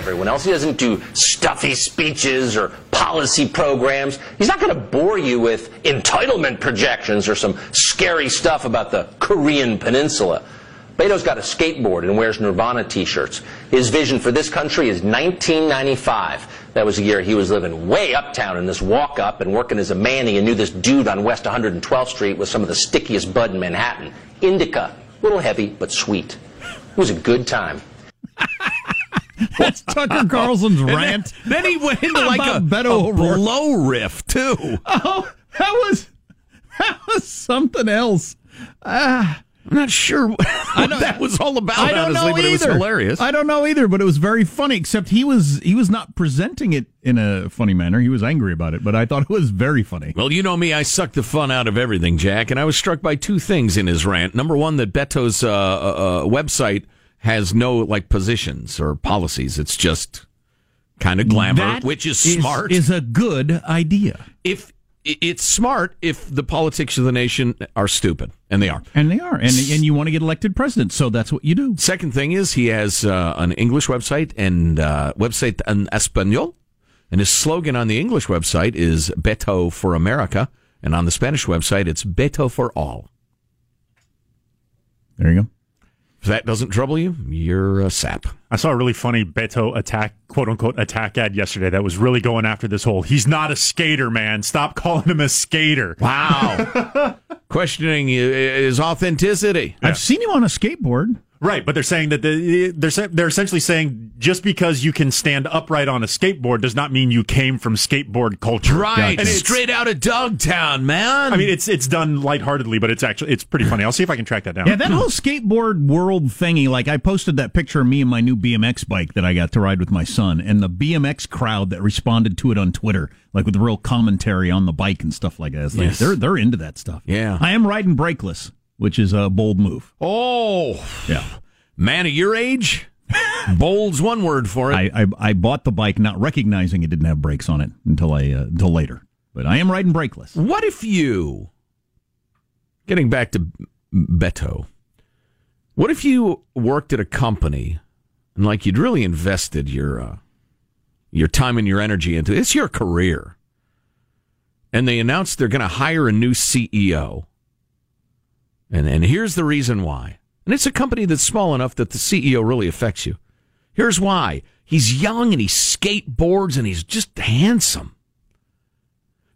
Everyone else. He doesn't do stuffy speeches or policy programs. He's not going to bore you with entitlement projections or some scary stuff about the Korean Peninsula. Beto's got a skateboard and wears Nirvana t-shirts. His vision for this country is 1995. That was the year he was living way uptown in this walk up and working as a manny and knew this dude on West 112th Street with some of the stickiest bud in Manhattan. Indica. Little heavy, but sweet. It was a good time. That's Tucker Carlson's rant. Then, then he went into like a, Beto a blow riff too. Oh, that was that was something else. Ah, I'm not sure what that was all about. I don't honestly, know but either. it was hilarious. I don't know either, but it was very funny. Except he was he was not presenting it in a funny manner. He was angry about it, but I thought it was very funny. Well, you know me, I suck the fun out of everything, Jack, and I was struck by two things in his rant. Number one, that Beto's uh, uh, uh, website has no like positions or policies. It's just kind of glamour, That which is is- smart. Is a good idea, if it's smart, if the politics of the nation are stupid, and they are. and they are, and and you want to get elected president, so that's what you do. Second thing is he has uh, an English website and uh, website in Espanol, and his slogan on the English website is "Beto for America," and on the Spanish website it's "Beto for all." There you go. If that doesn't trouble you, you're a sap. I saw a really funny Beto attack, quote unquote, attack ad yesterday that was really going after this whole he's not a skater, man. Stop calling him a skater. Wow. Questioning his authenticity. I've seen him on a skateboard. Right, but they're saying that the, they're they're essentially saying just because you can stand upright on a skateboard does not mean you came from skateboard culture. Right. And Straight out of Dogtown, man. I mean, it's it's done lightheartedly, but it's actually it's pretty funny. I'll see if I can track that down. Yeah, that whole skateboard world thingy. Like, I posted that picture of me and my new BMX bike that I got to ride with my son, and the BMX crowd that responded to it on Twitter, like with real commentary on the bike and stuff like that. Like, Yes. they're they're into that stuff. Yeah. I am riding brakeless. Which is a bold move. Oh, Yeah. man of your age, bold's one word for it. I, I I bought the bike not recognizing it didn't have brakes on it until I uh, until later. But I am riding brakeless. What if you, getting back to Beto, what if you worked at a company and like you'd really invested your uh, your time and your energy into it's your career, and they announced they're going to hire a new CEO, and and here's the reason why, and it's a company that's small enough that the CEO really affects you. Here's why: he's young and he skateboards and he's just handsome.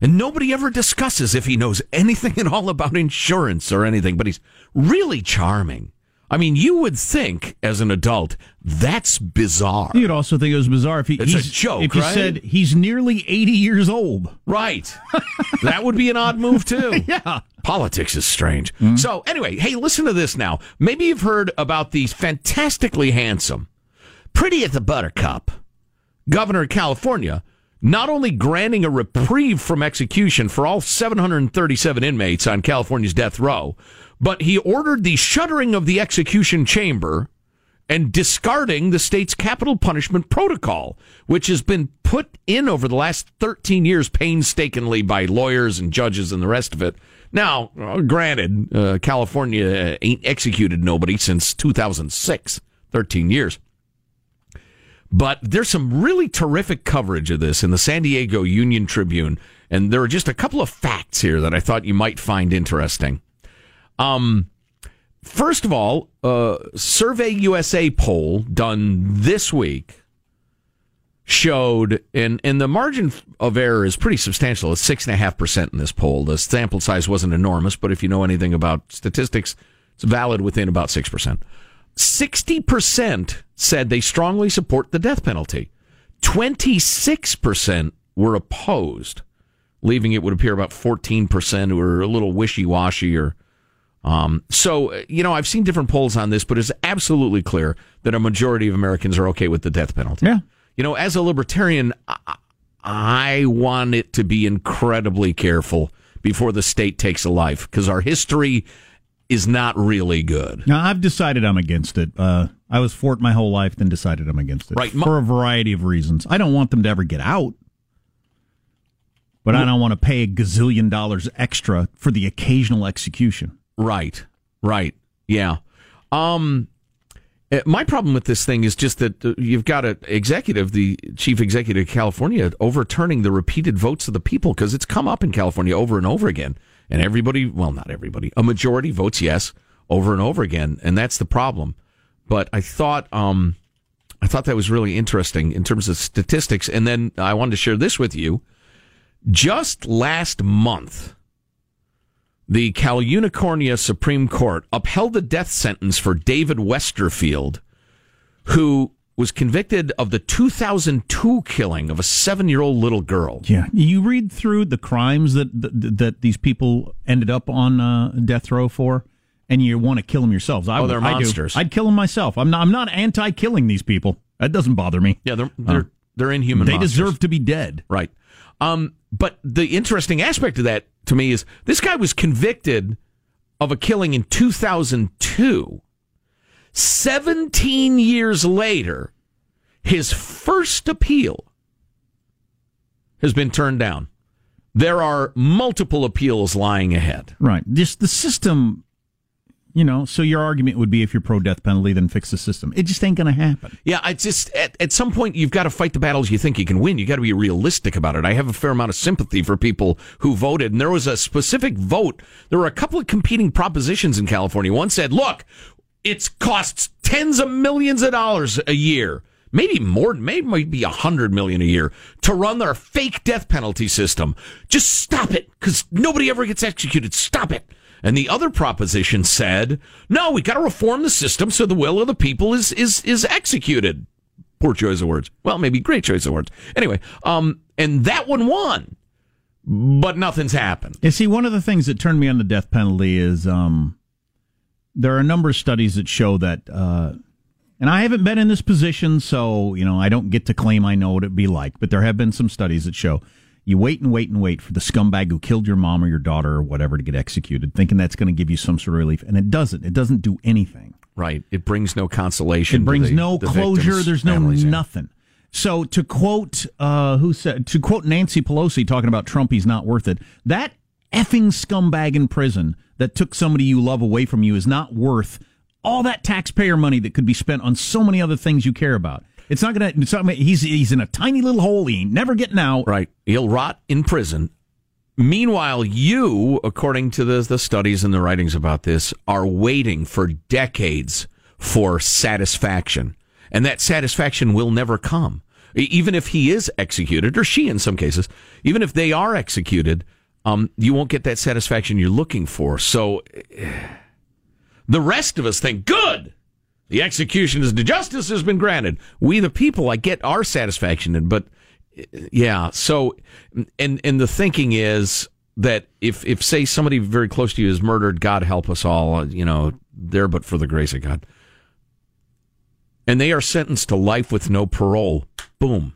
And nobody ever discusses if he knows anything at all about insurance or anything, but he's really charming. I mean, you would think as an adult, that's bizarre. You'd also think it was bizarre if he, It's a joke, If you right? said he's nearly eighty years old. Right. that would be an odd move, too. Yeah. Politics is strange. Mm-hmm. So, anyway, hey, listen to this now. Maybe you've heard about the fantastically handsome, pretty at the buttercup governor of California not only granting a reprieve from execution for all 737 inmates on California's death row, but he ordered the shuttering of the execution chamber and discarding the state's capital punishment protocol, which has been put in over the last 13 years painstakingly by lawyers and judges and the rest of it. Now, uh, granted, uh, California ain't executed nobody since 2006, 13 years. But there's some really terrific coverage of this in the San Diego Union Tribune, and there are just a couple of facts here that I thought you might find interesting. Um, first of all, uh, Survey USA poll done this week showed, and and the margin of error is pretty substantial. It's six and a half percent in this poll. The sample size wasn't enormous, but if you know anything about statistics, it's valid within about six percent. 60% said they strongly support the death penalty. 26% were opposed, leaving it would appear about 14% who were a little wishy-washy or um, so, you know, I've seen different polls on this, but it's absolutely clear that a majority of Americans are okay with the death penalty. Yeah. You know, as a libertarian, I, I want it to be incredibly careful before the state takes a life because our history is not really good. Now I've decided I'm against it. Uh, I was for it my whole life, then decided I'm against it Right. for a variety of reasons. I don't want them to ever get out, but I don't want to pay a gazillion dollars extra for the occasional execution. Right. Right. Yeah. Um uh, my problem with this thing is just that uh, you've got an executive, the chief executive of California, overturning the repeated votes of the people because it's come up in California over and over again. And everybody, well, not everybody, a majority votes yes over and over again. And that's the problem. But I thought, um, I thought that was really interesting in terms of statistics. And then I wanted to share this with you. Just last month, the California Supreme Court upheld the death sentence for David Westerfield, who was convicted of the 2002 killing of a seven year old little girl. Yeah, you read through the crimes that that, that these people ended up on uh, death row for, and you want to kill them yourselves. I, Oh, would- they're I do. monsters. I'd kill them myself. I'm not. I'm not anti-killing these people. That doesn't bother me. Yeah, they're they're, they're inhuman. they monsters. deserve to be dead. Right. Um, but the interesting aspect of that to me is this guy was convicted of a killing in 2002. 17 years later, his first appeal has been turned down. There are multiple appeals lying ahead. Right. Just the system. You know, so your argument would be if you're pro death penalty, then fix the system. It just ain't going to happen. Yeah, it's just at, at some point you've got to fight the battles you think you can win. You got to be realistic about it. I have a fair amount of sympathy for people who voted, and there was a specific vote. There were a couple of competing propositions in California. One said, "Look, it costs tens of millions of dollars a year." Maybe more, maybe might be a hundred million a year to run their fake death penalty system. Just stop it, because nobody ever gets executed. Stop it. And the other proposition said, no, we got to reform the system so the will of the people is, is, is executed. Poor choice of words. Well, maybe great choice of words. Anyway, um, and that one won, but nothing's happened. You see, one of the things that turned me on the death penalty is um, there are a number of studies that show that, uh, and I haven't been in this position, so you know I don't get to claim I know what it'd be like. But there have been some studies that show You wait and wait and wait for the scumbag who killed your mom or your daughter or whatever to get executed, thinking that's going to give you some sort of relief, and it doesn't. It doesn't do anything. Right. It brings no consolation. It brings the, no the closure. There's no yeah. nothing. So to quote uh, who said to quote Nancy Pelosi talking about Trump, he's not worth it. That effing scumbag in prison that took somebody you love away from you is not worth all that taxpayer money that could be spent on so many other things you care about. It's not gonna. He's he's in a tiny little hole. He never getting out. Right. He'll rot in prison. Meanwhile, you, according to the, the studies and the writings about this, are waiting for decades for satisfaction. And that satisfaction will never come. Even if he is executed, or she in some cases, even if they are executed, um, you won't get that satisfaction you're looking for. So eh, the rest of us think, good! The execution is the justice has been granted. We, the people, I get our satisfaction, in, but yeah. So, and and the thinking is that if if say somebody very close to you is murdered, God help us all. uh, You know, there but for the grace of God, and they are sentenced to life with no parole. Boom.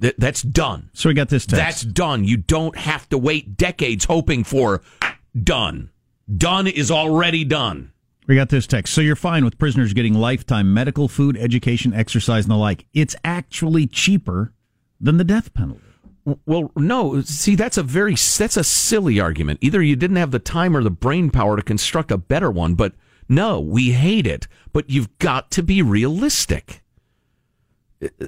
That, that's done. So we got this text. That's done. You don't have to wait decades hoping for done. Done is already done. We got this text. So you're fine with prisoners getting lifetime medical, food, education, exercise, and the like. It's actually cheaper than the death penalty. Well, no. See, that's a very that's a silly argument. Either you didn't have the time or the brain power to construct a better one. But no, we hate it. But you've got to be realistic. Uh, uh,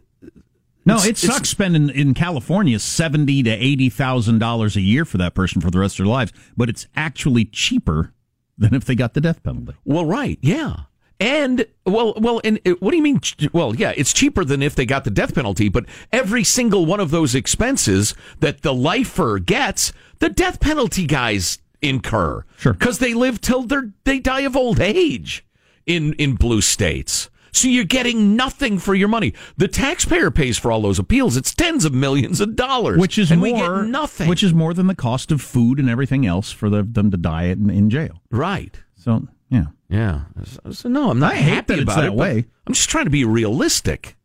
no, It's- it it's- sucks spending in California seventy to eighty thousand dollars a year for that person for the rest of their lives, but it's actually cheaper than if they got the death penalty. Well, right, yeah. And well, well, and uh, what do you mean? ch- Well, yeah, it's cheaper than if they got the death penalty. But every single one of those expenses that the lifer gets, the death penalty guys incur. Sure. because they live till they they die of old age in in blue states. So you're getting nothing for your money. The taxpayer pays for all those appeals. It's tens of millions of dollars, Which is and more we get nothing. Which is more than the cost of food and everything else for the, them to die in, in jail. right. So yeah. Yeah. So, so no, I'm not I happy that about that it. way. I'm just trying to be realistic.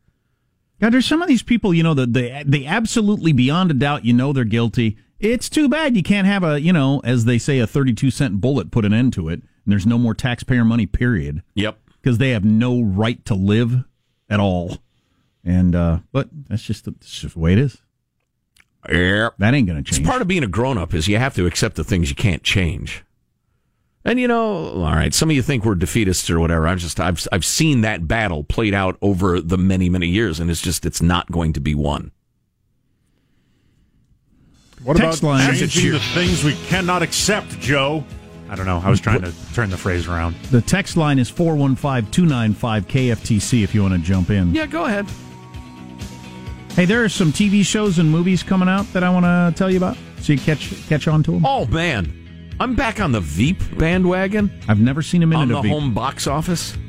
God, there's some of these people, you know, that they they absolutely beyond a doubt, you know, they're guilty. It's too bad you can't have a, you know, as they say, a 32 cent bullet put an end to it, and there's no more taxpayer money. Period. Yep. Because they have no right to live at all. And uh but that's just the, that's just the way it is. Yeah. That ain't gonna change. It's part of being a grown up is you have to accept the things you can't change. And you know, all right, some of you think we're defeatists or whatever. I've just I've I've seen that battle played out over the many many years, and it's just it's not going to be won. What Text about line. changing the things we cannot accept, Joe? I don't know. I was trying to turn the phrase around. the text line is 415-295 KFTC if you want to jump in. Yeah, go ahead. Hey, there are some TV shows and movies coming out that I want to tell you about, so you catch catch on to them. Oh man, I'm back on the Veep bandwagon I've never seen a minute on the of Veep. home box office.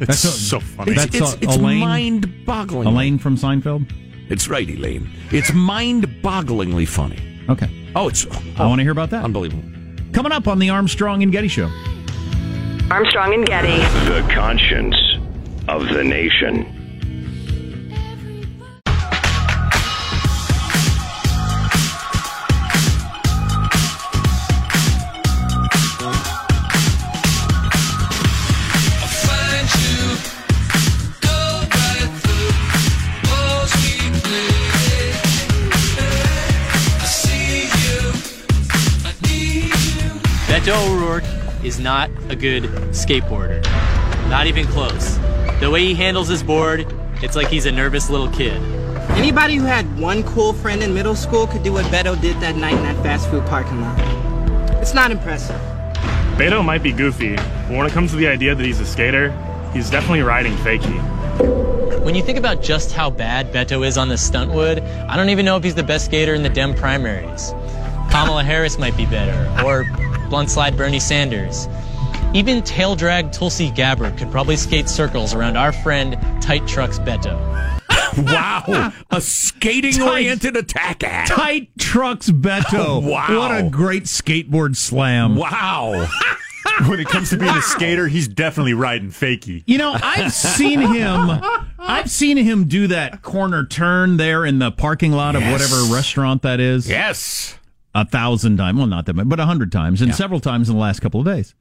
It's That's a- so funny. It's That's it's, a- it's Elaine? mind boggling. Elaine from Seinfeld. It's right, Elaine. It's mind bogglingly funny. Okay, Oh, it's I want to oh, hear about that. unbelievable. Coming up on the Armstrong and Getty Show. Armstrong and Getty. The conscience of the nation. Is not a good skateboarder. Not even close. The way he handles his board, it's like he's a nervous little kid. Anybody who had one cool friend in middle school could do what Beto did that night in that fast food parking lot. It's not impressive. Beto might be goofy, but when it comes to the idea that he's a skater, he's definitely riding fakie. When you think about just how bad Beto is on the stunt wood, I don't even know if he's the best skater in the Dem primaries. Kamala Harris might be better, or blunt slide Bernie Sanders. Even tail drag Tulsi Gabbard could probably skate circles around our friend Tight Trucks Beto. Wow, a skating oriented attack ad. Tight Trucks Beto. Oh, wow. What a great skateboard slam. Wow. when it comes to being a skater, he's definitely riding fakie. You know, I've seen him I've seen him do that corner turn there in the parking lot of whatever restaurant that is. Yes. A thousand times. Well, not that much, but a hundred times, and Yeah. several times in the last couple of days.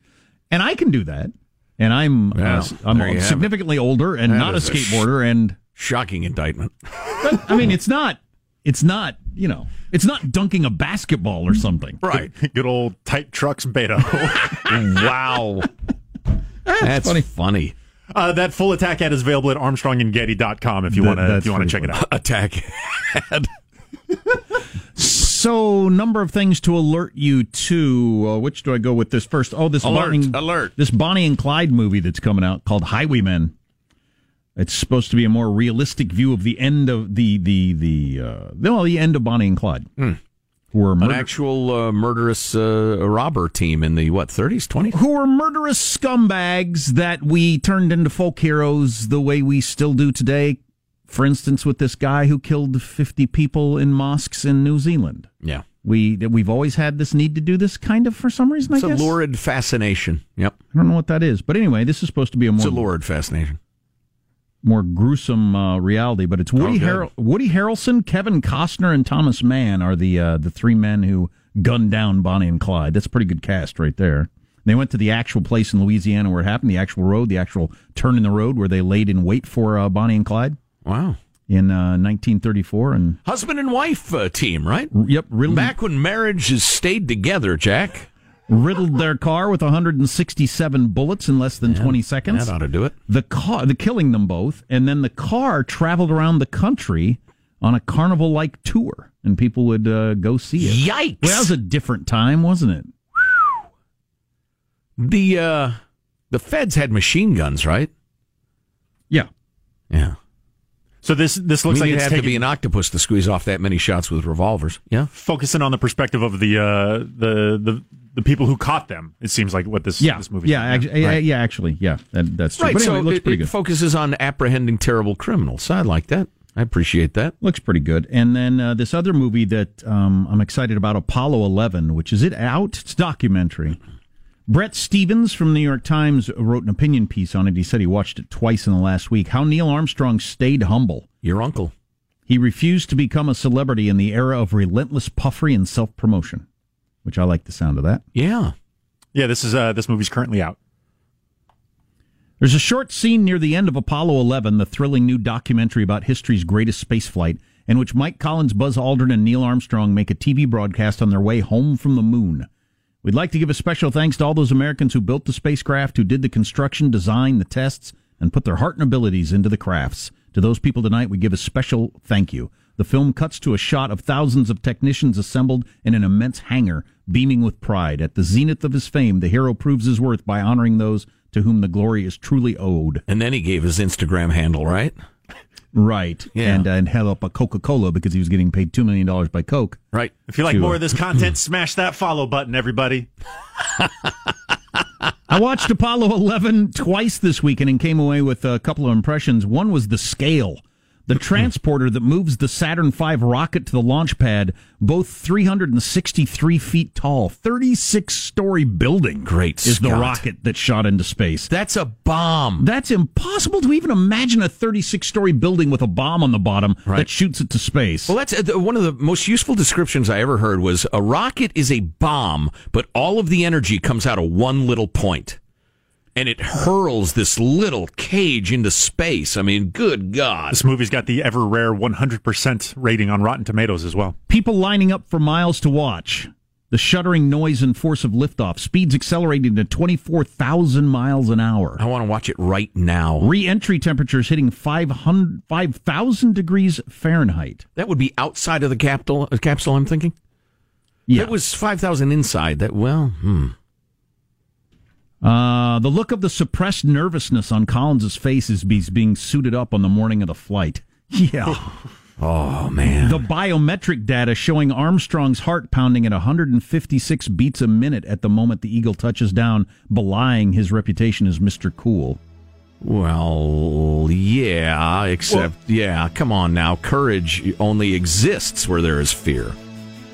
And I can do that. And I'm Well, uh, I'm there you have it. significantly older and That not a is a sh- skateboarder. and Shocking indictment. but, I mean, it's not. It's not. You know, it's not dunking a basketball or something. Right. Good old tight trucks Beto. wow. That's funny. funny. Uh, that full attack ad is available at armstrongandgetty.com if you want to if you want to pretty check it out. Attack. So, number of things to alert you to. Uh, which do I go with this first? Oh, this Alert, Bonnie, alert. This Bonnie and Clyde movie that's coming out called Highwaymen. It's supposed to be a more realistic view of the end of the the the uh, well, the end of Bonnie and Clyde. Hmm. Who were An actual uh, murderous uh, robber team in the, what, 30s, 20s? who were murderous scumbags that we turned into folk heroes the way we still do today. For instance, with this guy who killed 50 people in mosques in New Zealand. Yeah. We we've always had this need to do this kind of for some reason. It's I a guess lurid fascination. Yep. I don't know what that is, but anyway, this is supposed to be a It's a more lurid fascination. more gruesome uh, reality. But it's Woody Oh. Har- Woody Harrelson, Kevin Costner, and Thomas Mann are the uh, the three men who gunned down Bonnie and Clyde. That's a pretty good cast right there. They went to the actual place in Louisiana where it happened, the actual road, the actual turn in the road where they laid in wait for uh, Bonnie and Clyde Wow. in uh, 1934. And Husband and wife uh, team, right? yep, riddled, Back when marriages stayed together, Jack. riddled their car with 167 bullets in less than 20 seconds. That ought to do it. the car, the killing them both, and then the car traveled around the country on a carnival like tour, and people would uh, go see it. Yikes. Well, that was a different time, wasn't it? The uh, the feds had machine guns, right? Yeah. Yeah. So this this I looks mean, like you'd it's have taking, to be an octopus to squeeze off that many shots with revolvers. Yeah. focusing on the perspective of the uh, the the the people who caught them. It seems like what this Yeah. this movie. yeah, actually, yeah, yeah, actually, yeah, that, that's true. Right. But anyway, so it looks it, pretty it good. focuses on apprehending terrible criminals. I like that. I appreciate that. looks pretty good. And then uh, this other movie that um, I'm excited about, Apollo 11, which is it out? It's a documentary. Bret Stephens from the New York Times wrote an opinion piece on it. He said he watched it twice in the last week. How Neil Armstrong stayed humble. Your uncle. He refused to become a celebrity in the era of relentless puffery and self promotion, which I like the sound of that. Yeah. yeah. This is uh, this movie's currently out. There's a short scene near the end of Apollo 11, the thrilling new documentary about history's greatest spaceflight, in which Mike Collins, Buzz Aldrin, and Neil Armstrong make a TV broadcast on their way home from the moon. We'd like to give a special thanks to all those Americans who built the spacecraft, who did the construction, design, the tests, and put their heart and abilities into the crafts. To those people tonight, we give a special thank you. The film cuts to a shot of thousands of technicians assembled in an immense hangar, beaming with pride. At the zenith of his fame, the hero proves his worth by honoring those to whom the glory is truly owed. And then he gave his Instagram handle, right? Right. Yeah. And, uh, and held up a Coca Cola because he was getting paid $2 million by Coke. Right. If you like To, more uh, of this content, smash that follow button, everybody. I watched Apollo 11 twice this weekend and came away with a couple of impressions. One was the scale. The transporter that moves the Saturn V rocket to the launch pad, both 363 feet tall, 36 story building. Great Is the rocket that shot into space. That's a bomb. That's impossible to even imagine a 36 story building with a bomb on the bottom Right. that shoots it to space. Well, that's uh, one of the most useful descriptions I ever heard was a rocket is a bomb, but all of the energy comes out of one little point. And it hurls this little cage into space. I mean, good God. This movie's got the ever rare 100% rating on Rotten Tomatoes as well. People lining up for miles to watch. The shuddering noise and force of liftoff. Speeds accelerating to 24,000 miles an hour. I want to watch it right now. Re entry temperatures hitting 500 5,000 degrees Fahrenheit. That would be outside of the capsule, uh, capsule I'm thinking. Yeah. It was 5,000 inside. That, well, hmm. Uh, the look of the suppressed nervousness on Collins's face as he's being suited up on the morning of the flight. Yeah. Oh, man. the biometric data showing Armstrong's heart pounding at 156 beats a minute at the moment the Eagle touches down, belying his reputation as Mr. Cool. Well, yeah, except, yeah, come on now. Courage only exists where there is fear.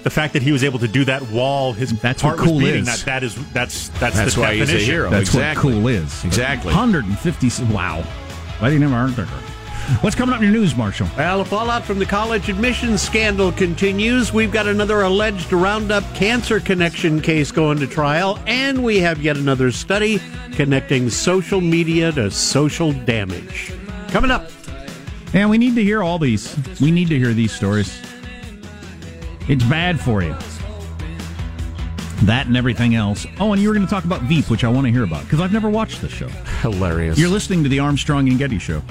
The fact that he was able to do that while his That's heart what cool was beating, is. that, that is that's that's, That's the why he's a hero. That's exactly. what cool is. Exactly. 150. Wow. Why didn't have a heart? What's coming up in your news, Marshall? Well, the fallout from the college admissions scandal continues. We've got another alleged Roundup cancer connection case going to trial, and we have yet another study connecting social media to social damage. Coming up. And we need to hear all these. We need to hear these stories. It's bad for you. That and everything else. Oh, and you were going to talk about Veep, which I want to hear about because I've never watched the show. Hilarious. You're listening to the Armstrong and Getty Show.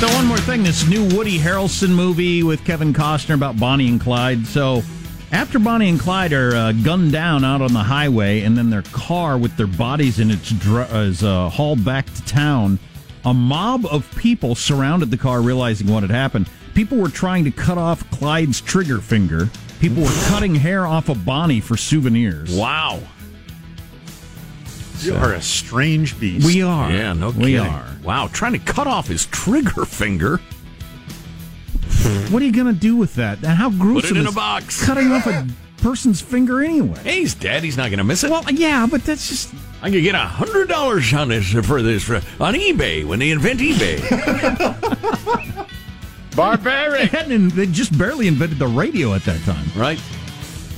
So one more thing, this new Woody Harrelson movie with Kevin Costner about Bonnie and Clyde. So after Bonnie and Clyde are uh, gunned down out on the highway, and then their car with their bodies in it dr- is uh, hauled back to town, a mob of people surrounded the car, realizing what had happened. People were trying to cut off Clyde's trigger finger. People were cutting hair off of Bonnie for souvenirs. Wow. You are a strange beast. We are. Yeah, no kidding. We are. Wow, trying to cut off his trigger finger. What are you going to do with that? And how gruesome in is a box. cutting off a person's finger anyway? Hey, he's dead. He's not going to miss it. Well, yeah, but that's just I could get a hundred dollars on this for this for, on eBay when they invent eBay. barbaric. They, hadn't, they just barely invented the radio at that time. right?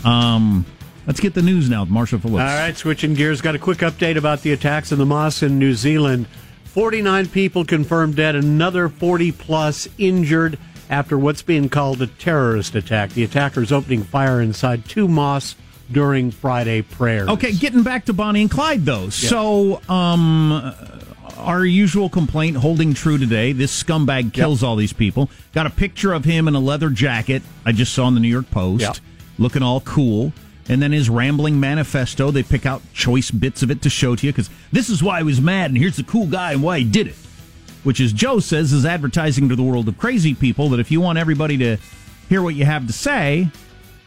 Um, let's get the news now with Marshall Phillips. All right, switching gears. Got a quick update about the attacks in the mosque in New Zealand. 49 people confirmed dead, another 40 plus injured after what's being called a terrorist attack. The attackers opening fire inside two mosques during Friday prayers. Okay, getting back to Bonnie and Clyde though. So, um, our usual complaint holding true today. This scumbag kills all these people. Got a picture of him in a leather jacket. I just saw in the New York Post, Yep. looking all cool. And then his rambling manifesto. They pick out choice bits of it to show to you because this is why he was mad, and here's the cool guy and why he did it. Which, as Joe says, is advertising to the world of crazy people that if you want everybody to hear what you have to say,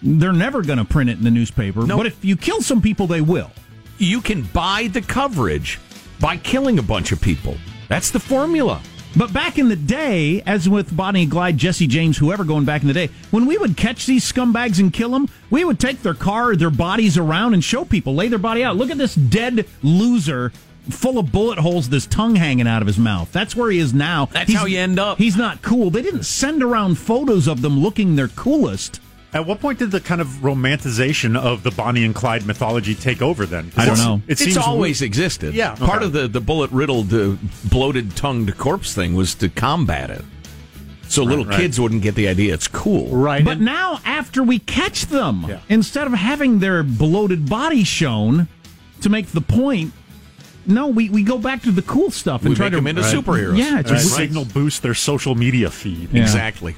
they're never going to print it in the newspaper. No. But if you kill some people, they will. You can buy the coverage by killing a bunch of people. That's the formula. But back in the day, as with Bonnie and Clyde, Jesse James, whoever going back in the day, when we would catch these scumbags and kill them, we would take their car, their bodies around and show people, lay their body out. Look at this dead loser full of bullet holes, this tongue hanging out of his mouth. That's where he is now. That's He's- how you end up. He's not cool. They didn't send around photos of them looking their coolest. At what point did the kind of romanticization of the Bonnie and Clyde mythology take over Then I don't know. It it's seems always existed. Yeah. Part of the, the bullet riddled, uh, bloated tongued corpse thing was to combat it. So little right. kids wouldn't get the idea it's cool. Right. But now, after we catch them, Yeah. instead of having their bloated body shown to make the point, no, we, we go back to the cool stuff and We try make to them into superheroes. Yeah, it's to right. signal boost their social media feed. Yeah. Exactly.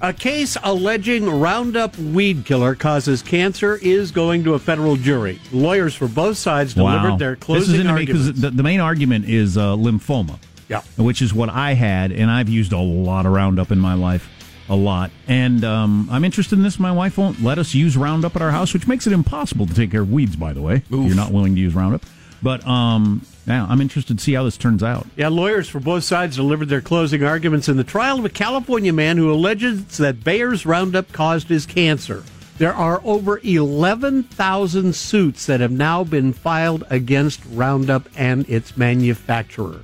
A case alleging Roundup weed killer causes cancer is going to a federal jury. Lawyers for both sides delivered their this is closing arguments. because the, the main argument is uh, lymphoma, Yeah. which is what I had, and I've used a lot of Roundup in my life, a lot. And um, I'm interested in this. My wife won't let us use Roundup at our house, which makes it impossible to take care of weeds. By the way, Oof. you're not willing to use Roundup. But um, yeah, I'm interested to see how this turns out. Yeah, lawyers for both sides delivered their closing arguments in the trial of a California man who alleges that Bayer's Roundup caused his cancer. There are over 11,000 suits that have now been filed against Roundup and its manufacturer.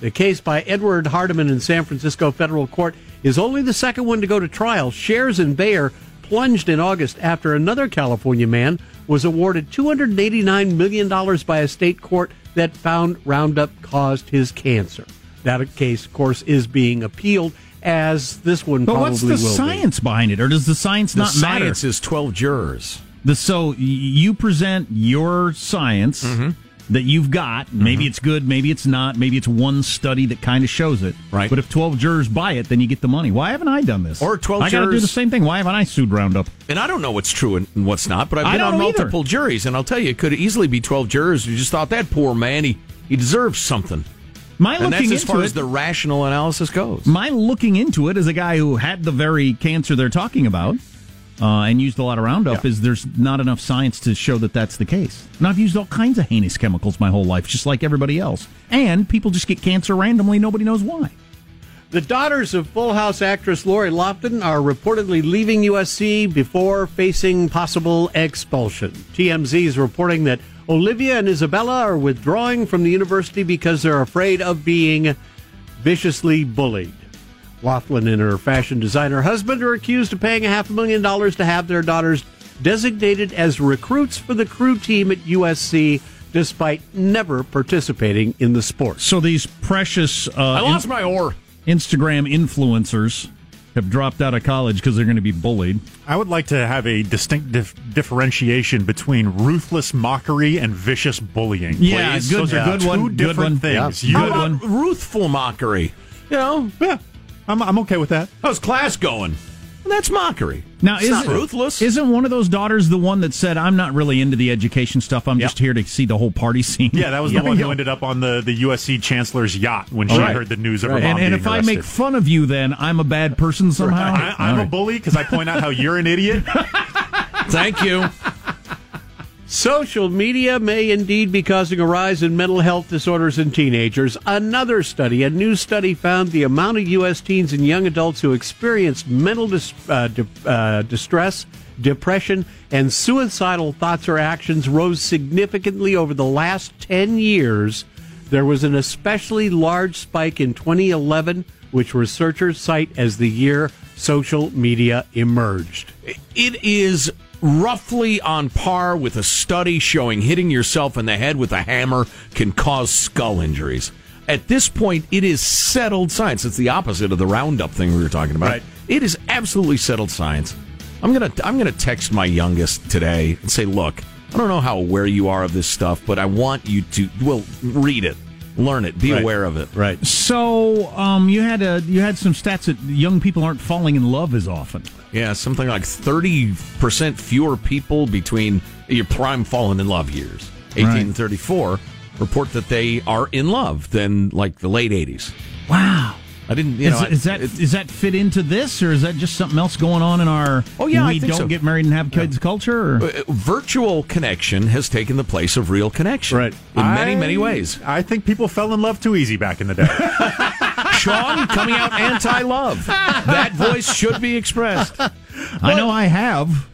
The case by Edward Hardeman in San Francisco federal court is only the second one to go to trial. Shares in Bayer plunged in August after another California man was awarded $289 million by a state court that found Roundup caused his cancer. That case, of course, is being appealed as this one But probably what's the will science behind it, or does the science The not matter? science is 12 jurors. The, so you present your science Mm-hmm. That you've got. Maybe mm-hmm. it's good, maybe it's not. Maybe it's one study that kind of shows it. Right. But if twelve jurors buy it, then you get the money. Why haven't I done this? Or 12 I got to do the same thing. Why haven't I sued Roundup? And I don't know what's true and what's not, but I've been on know either. multiple juries, and I'll tell you, it could easily be 12 jurors who just thought that poor man, he, he deserves something. My and looking that's as into far it, as the rational analysis goes. my looking into it as a guy who had the very cancer they're talking about. Uh, and used a lot of Roundup is there's not enough science to show that that's the case. And I've used all kinds of heinous chemicals my whole life, just like everybody else. And people just get cancer randomly, nobody knows why. The daughters of Full House actress Lori Loughlin are reportedly leaving USC before facing possible expulsion. TMZ is reporting that Olivia and Isabella are withdrawing from the university because they're afraid of being viciously bullied. Laughlin and her fashion designer husband are accused of paying a half a million dollars to have their daughters designated as recruits for the crew team at USC despite never participating in the sport. So these precious uh, I lost my oar. Instagram influencers have dropped out of college because they're going to be bullied. I would like to have a distinct dif- differentiation between ruthless mockery and vicious bullying. Yeah, please. good- Those are good two one, good different one. things. Yeah, You- good one. Ruthful mockery. You know, Yeah, I'm, I'm okay with that. how's class going? That's mockery. Now, it's isn't, ruthless. Isn't one of those daughters the one that said, "I'm not really into the education stuff. I'm just here to see the whole party scene"? Yeah, that was the one who ended up on the, the USC chancellor's yacht when she Right. heard the news of her Right. mom And, and if I make fun of you, then I'm a bad person somehow. I, I'm All a bully because I point out how you're an idiot. Thank you. Social media may indeed be causing a rise in mental health disorders in teenagers. Another study, a new study, found the amount of U.S. teens and young adults who experienced mental dis- uh, di- uh, distress, depression, and suicidal thoughts or actions rose significantly over the last 10 years. There was an especially large spike in 2011, which researchers cite as the year social media emerged. It is roughly on par with a study showing hitting yourself in the head with a hammer can cause skull injuries. At this point, it is settled science. It's the opposite of the roundup thing we were talking about. Right. It is absolutely settled science. I'm gonna I'm gonna text my youngest today and say, look, I don't know how aware you are of this stuff, but I want you to well read it, learn it, be Right. aware of it. Right. So, um, you had a you had some stats that young people aren't falling in love as often. Yeah, something like 30% fewer people between your prime fallen in love years, 18 Right. and 34, report that they are in love than like the late 80s. Wow. I didn't, you Is, know. is that it- is that fit into this, or is that just something else going on in our? Oh, yeah, we think don't so. get married and have kids culture. Or? uh, virtual connection has taken the place of real connection. Right. In many, many ways. I think people fell in love too easy back in the day. Sean coming out anti love. That voice should be expressed. I know I have.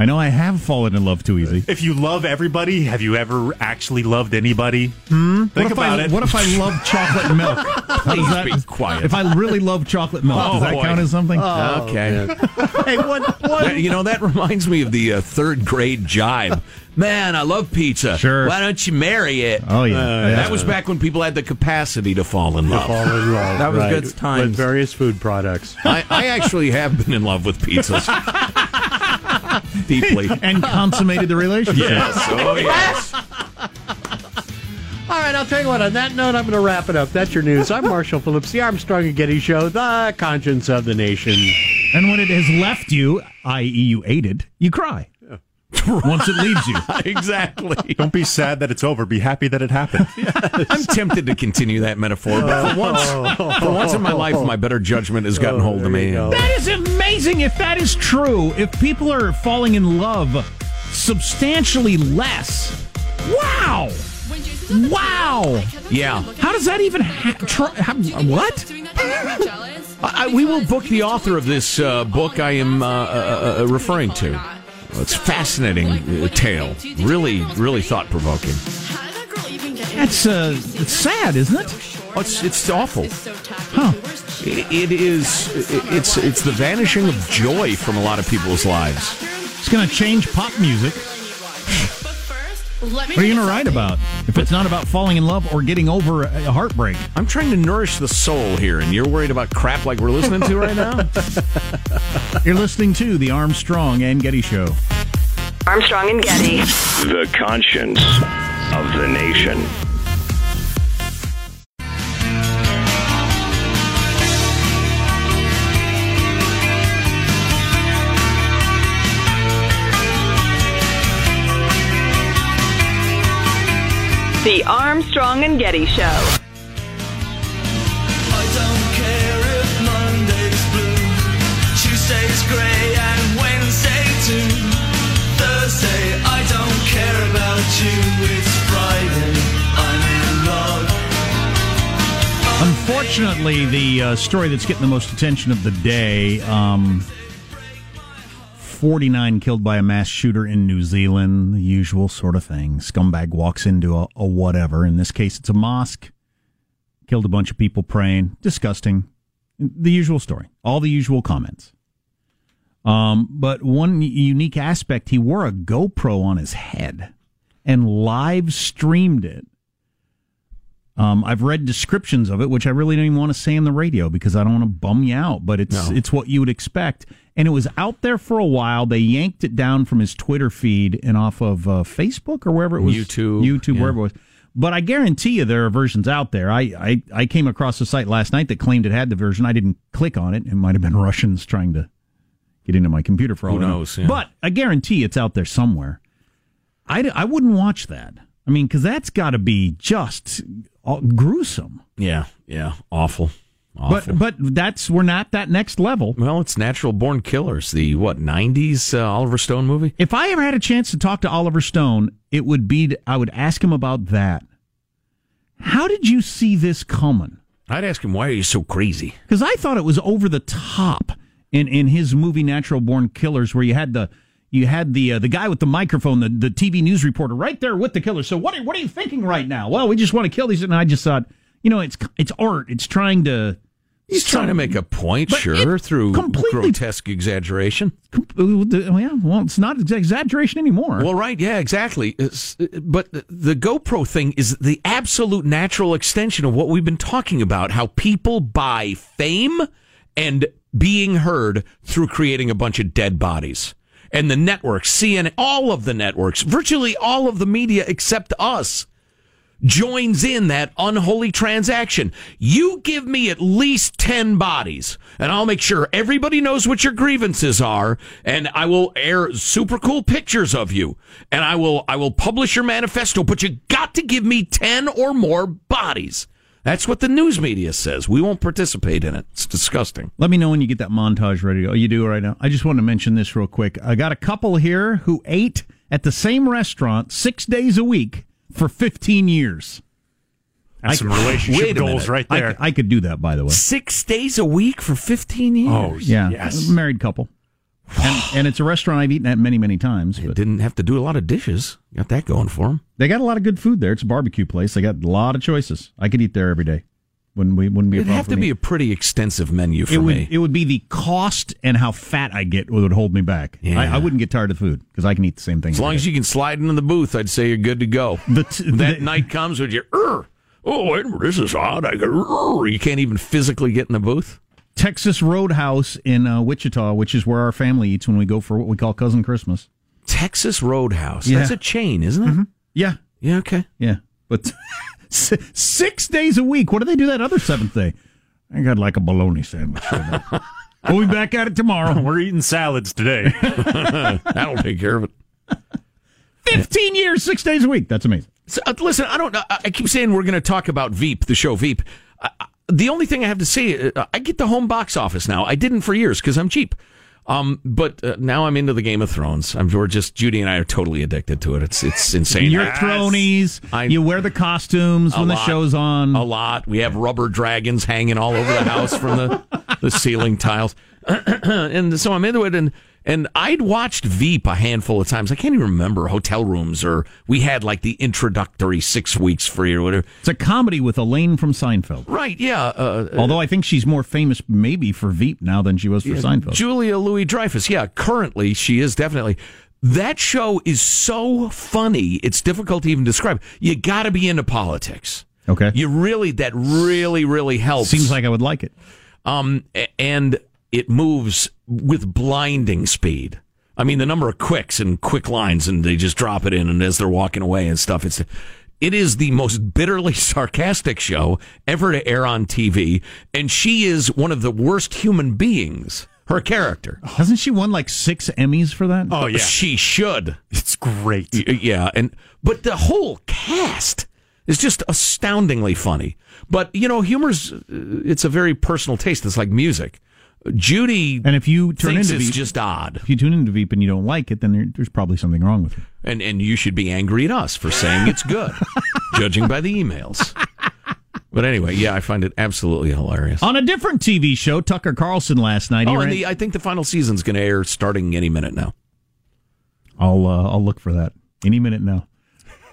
I know I have fallen in love too easy. if you love everybody, have you ever actually loved anybody? Hmm? Think about I, it. What if I love chocolate milk? Please Does that- be quiet. If I really love chocolate milk, Oh, does that boy. count as something? okay. Hey, what, what, That- you know, that reminds me of the uh, third grade jibe. Man, I love pizza. Sure. Why don't you marry it? Oh, yeah. Uh, Yeah. That was back when people had the capacity to fall in love. fall in love. That was right, good times. With various food products. I, I actually have been in love with pizzas. Deeply. and consummated the relationship. Yes. Oh, yes. All right, I'll tell you what. On that note, I'm going to wrap it up. That's your news. I'm Marshall Phillips, the Armstrong and Getty Show, the conscience of the nation. And when it has left you, i.e., you ate it, you cry. Once it leaves you. exactly. Don't be sad that it's over. Be happy that it happened. I'm tempted to continue that metaphor, but for once, for once in my life, my better judgment has gotten hold of me. That is amazing if that is true. If people are falling in love substantially less. Wow. Wow. Yeah. How does that even ha- try, ha- what? I, we will book the author of this uh, book I am uh, uh, uh, referring to. It's fascinating uh, tale. Really, really thought provoking. That's uh, it's sad, isn't it? Oh, it's it's awful. Huh. It, it is. It's it's the vanishing of joy from a lot of people's lives. It's going to change pop music. What are you going to write about if it's not about falling in love or getting over a a heartbreak? I'm trying to nourish the soul here, and you're worried about crap like we're listening to right now. You're listening to the Armstrong and Getty Show. Armstrong and Getty. The conscience of the nation. The Armstrong and Getty Show. I don't care if Monday's blue, Tuesday's grey, and Wednesday too. Thursday, I don't care about you. It's Friday, I'm in love. Unfortunately, the uh, story that's getting the most attention of the day um, 49 killed by a mass shooter in New Zealand, the usual sort of thing. Scumbag walks into a, a whatever. In this case, it's a mosque. Killed a bunch of people praying. Disgusting. The usual story. All the usual comments. Um, but one unique aspect, he wore a GoPro on his head and live streamed it. Um, I've read descriptions of it, which I really don't even want to say on the radio because I don't want to bum you out. But it's No. it's what you would expect, and it was out there for a while. They yanked it down from his Twitter feed and off of uh, Facebook or wherever it was, YouTube, YouTube, yeah. wherever it was. But I guarantee you there are versions out there. I, I I came across a site last night that claimed it had the version. I didn't click on it. It might have been Russians trying to get into my computer for all Who knows, yeah. But I guarantee it's out there somewhere. I, I wouldn't watch that. I mean, because that's got to be just uh, gruesome. Yeah, yeah, awful. Awful. But but that's we're not that next level. well, it's Natural Born Killers, the what '90s uh, Oliver Stone movie. If I ever had a chance to talk to Oliver Stone, it would be I would ask him about that. How did you see this coming? I'd ask him why are you so crazy. Because I thought it was over the top in, in his movie Natural Born Killers, where you had the you had the uh, the guy with the microphone, the, the TV news reporter, right there with the killer. So what are, what are you thinking right now? Well, we just want to kill these, and I just thought, you know, it's it's art. It's trying to. He's trying to make a point, sure, through grotesque exaggeration. Yeah, well, it's not exaggeration anymore. Well, right, yeah, exactly. It's- but the- the GoPro thing is the absolute natural extension of what we've been talking about how people buy fame and being heard through creating a bunch of dead bodies. And the networks, CNN, all of the networks, virtually all of the media except us, joins in that unholy transaction. You give me at least 10 bodies, and I'll make sure everybody knows what your grievances are, and I will air super cool pictures of you, and I will I will publish your manifesto, but you got to give me 10 or more bodies. That's what the news media says. We won't participate in it. It's disgusting. Let me know when you get that montage ready. Oh, you do right now. I just want to mention this real quick. I got a couple here who ate at the same restaurant six days a week for 15 years. That's some I- relationship goals right there. could- I, could do that, by the way. Six days a week for 15 years. Oh, Yeah, yes. married couple, and, and it's a restaurant I've eaten at many, many times. But Didn't have to do a lot of dishes. Got that going for them. they got a lot of good food there. It's a barbecue place. They got a lot of choices. I could eat there every day. Wouldn't we? Wouldn't be a It'd have to me. be a pretty extensive menu for it would, me. it would be the cost and how fat I get would hold me back. Yeah. I, I wouldn't get tired of food because I can eat the same thing. As long as you can slide into the booth, I'd say you're good to go. T- that the- night comes with your, "Urgh, oh, wait, a minute, this is odd. I go, you can't even physically get in the booth. Texas Roadhouse in uh, Wichita, which is where our family eats when we go for what we call cousin Christmas. Texas Roadhouse. Yeah. That's a chain, isn't it? Yeah, Yeah, okay. yeah, but six days a week. What do they do that other seventh day? I got like a bologna sandwich. we'll be back at it tomorrow. We're eating salads today. That'll take care of it. Fifteen years, six days a week. That's amazing. So, uh, listen, I don't. I I keep saying we're going to talk about Veep, the show Veep. I, I- the only thing I have to say, uh, I get the home box office now. I didn't for years because I'm cheap. Um, but uh, now I'm into the Game of Thrones. I'm we're just Judy and I are totally addicted to it. It's it's insane. You're thronies. I- you wear the costumes when the show's on. a lot. We have rubber dragons hanging all over the house from the, the ceiling tiles. and so I'm into it and and I'd watched Veep a handful of times. I can't even remember hotel rooms or we had like the introductory six weeks free or whatever. It's a comedy with Elaine from Seinfeld. Right, yeah. Uh, Although I think she's more famous maybe for Veep now than she was for Seinfeld. Julia Louis Dreyfus. Yeah, currently she is definitely. That show is so funny. It's difficult to even describe. You got to be into politics. okay. You really, that really, really helps. Seems like I would like it. um, and it moves with blinding speed. I mean, the number of quicks and quick lines, and they just drop it in, and as they're walking away and stuff, it's it is the most bitterly sarcastic show ever to air on TV, and she is one of the worst human beings. Her character, Hasn't she won like six Emmys for that? oh yeah, she should. it's great. Y- Yeah, and but the whole cast is just astoundingly funny. But you know, humor's uh, it's a very personal taste. It's like music. Judy And if you turn into it's Veep, just odd, if you tune into Veep and you don't like it, then there, there's probably something wrong with you. and and you should be angry at us for saying it's good, judging by the emails. But anyway, yeah, I find it absolutely hilarious. On a different TV show, Tucker Carlson last night. Oh, and the, I think the final season's going to air starting any minute now. I'll uh, I'll look for that any minute now.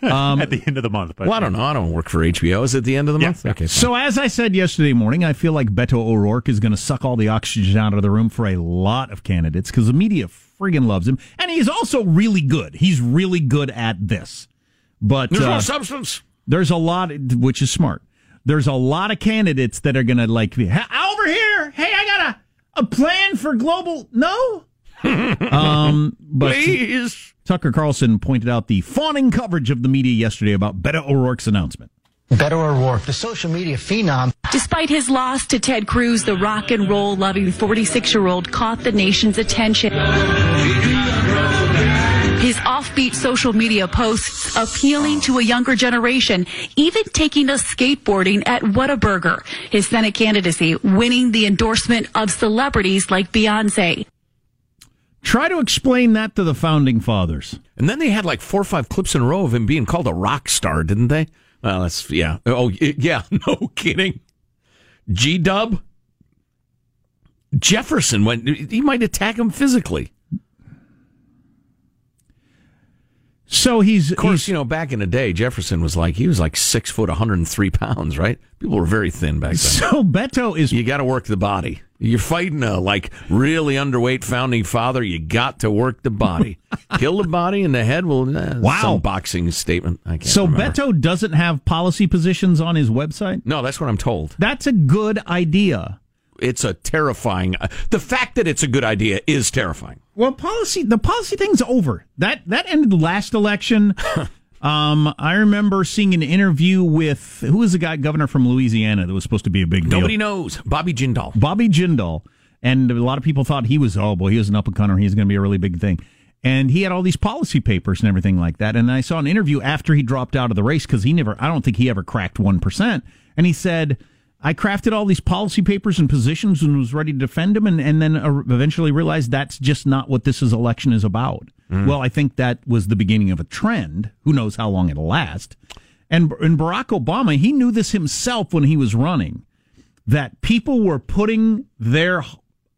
Um, At the end of the month. But well, I don't know. I don't work for HBO. Is it the end of the Yeah, month? yeah. Okay. So as I said yesterday morning, I feel like Beto O'Rourke is going to suck all the oxygen out of the room for a lot of candidates because the media friggin' loves him, and he's also really good. He's really good at this. But There's uh, no substance. there's a lot, which is smart. There's a lot of candidates that are going to like be, over here. Hey, I got a a plan for global. No. um, but Please. Tucker Carlson pointed out the fawning coverage of the media yesterday about Beto O'Rourke's announcement. Beto O'Rourke, the social media phenom. Despite his loss to Ted Cruz, the rock and roll loving 46 year old caught the nation's attention. His offbeat social media posts appealing to a younger generation, even taking us skateboarding at Whataburger. His Senate candidacy winning the endorsement of celebrities like Beyonce. Try to explain that to the founding fathers. And then they had like four or five clips in a row of him being called a rock star, didn't they? Well, that's yeah. Oh, yeah. No kidding. G Dub Jefferson went. He might attack him physically. So he's Of course, you know, back in the day, Jefferson was like he was like six foot, 103 pounds, right? People were very thin back then. So Beto is You got to work the body. You're fighting a like really underweight founding father. You got to work the body. Kill the body, and the head will. Uh, Wow. Some boxing statement. So remember. Beto doesn't have policy positions on his website. No, that's what I'm told. That's a good idea. It's a terrifying. uh, The fact that it's a good idea is terrifying. Well, policy the policy thing's over. That that ended the last election. um, I remember seeing an interview with who was the guy governor from Louisiana that was supposed to be a big deal. Nobody knows. Bobby Jindal. Bobby Jindal, and a lot of people thought he was oh boy he was an up and comer he's going to be a really big thing, and he had all these policy papers and everything like that. And I saw an interview after he dropped out of the race because he never I don't think he ever cracked one percent, and he said. I crafted all these policy papers and positions and was ready to defend them, and, and then uh, eventually realized that's just not what this is election is about. Mm-hmm. Well, I think that was the beginning of a trend. Who knows how long it'll last? And, and Barack Obama, he knew this himself when he was running that people were putting their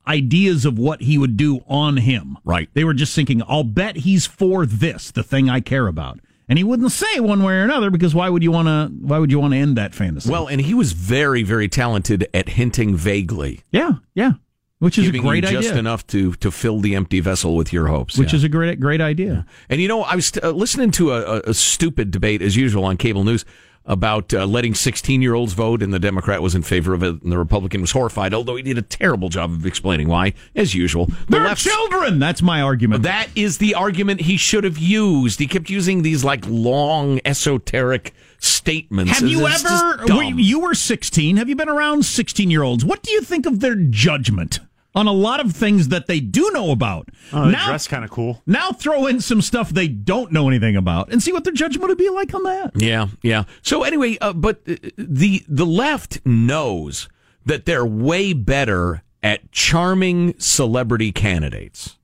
ideas of what he would do on him. Right. They were just thinking, I'll bet he's for this, the thing I care about. And he wouldn't say one way or another because why would you want to why would you want to end that fantasy? Well, and he was very, very talented at hinting vaguely, yeah, yeah. Which is a great you just idea. enough to to fill the empty vessel with your hopes. Which yeah. is a great great idea. And you know, I was uh, listening to a, a, stupid debate as usual on cable news about uh, letting 16 year olds vote, and the Democrat was in favor of it, and the Republican was horrified, although he did a terrible job of explaining why, as usual. The They're children. That's my argument. That is the argument he should have used. He kept using these like long esoteric statements. Have you ever? were- you were 16. Have you been around 16 year olds? What do you think of their judgment on a lot of things that they do know about? Oh, the now, dress kind of cool. now throw in some stuff they don't know anything about and see what their judgment would be like on that. Yeah, yeah. So anyway, uh, but uh, the the left knows that they're way better at charming celebrity candidates.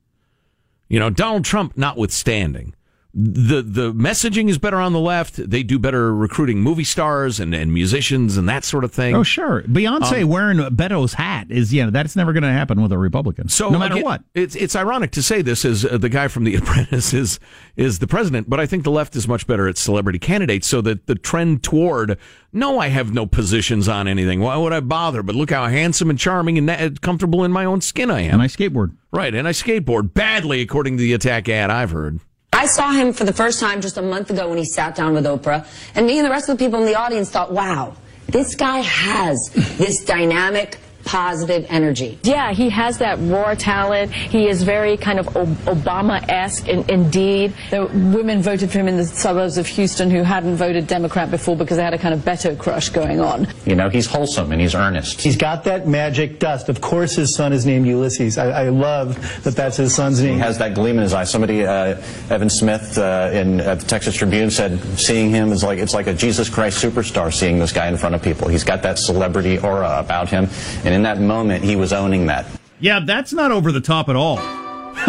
You know, Donald Trump notwithstanding. The the messaging is better on the left. They do better recruiting movie stars and, and musicians and that sort of thing. Oh, sure. Beyonce Um, wearing Beto's hat is, yeah, that's never going to happen with a Republican. So no matter again, what. it's it's ironic to say this as uh, the guy from The Apprentice is is the president, but I think the left is much better at celebrity candidates. So that the trend toward no, I have no positions on anything. Why would I bother? But look how handsome and charming and na- comfortable in my own skin I am. And I skateboard. Right, and I skateboard badly, according to the attack ad I've heard. I saw him for the first time just a month ago when he sat down with Oprah, and me and the rest of the people in the audience thought, wow, this guy has this dynamic, positive energy. Yeah, he has that raw talent. He is very kind of Obama-esque in, indeed. The women voted for him in the suburbs of Houston who hadn't voted Democrat before because they had a kind of Beto crush going on. You know, he's wholesome and he's earnest. He's got that magic dust. Of course, his son is named Ulysses. I, I love that that's his son's name. He has that gleam in his eye. Somebody, uh, Evan Smith, uh, in at the Texas Tribune said, seeing him is like it's like a Jesus Christ superstar. Seeing this guy in front of people, he's got that celebrity aura about him, and in that moment, he was owning that. Yeah, that's not over the top at all.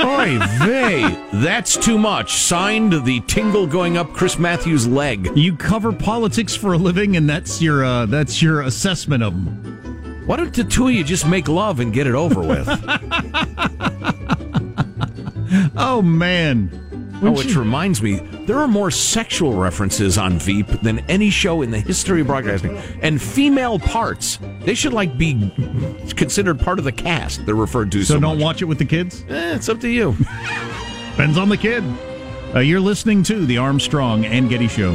Oy vey, that's too much. Signed, the tingle going up Chris Matthews' leg. You cover politics for a living, and that's your uh, that's your assessment of them. Why don't the two of you just make love and get it over with? oh man. Oh, which reminds me, there are more sexual references on Veep than any show in the history of broadcasting. And female parts, they should like be considered part of the cast. They're referred to. So, So, don't much. watch it with the kids. Eh, it's up to you. Depends on the kid. Uh, you're listening to the Armstrong and Getty Show.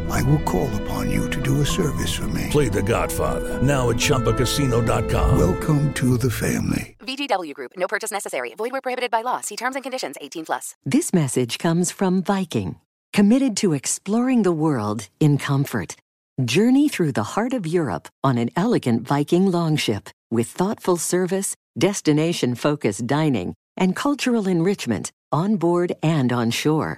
I will call upon you to do a service for me. Play The Godfather now at ChumbaCasino.com. Welcome to the family. VGW Group. No purchase necessary. Void where prohibited by law. See terms and conditions. 18 plus. This message comes from Viking, committed to exploring the world in comfort. Journey through the heart of Europe on an elegant Viking longship with thoughtful service, destination focused dining, and cultural enrichment on board and on shore.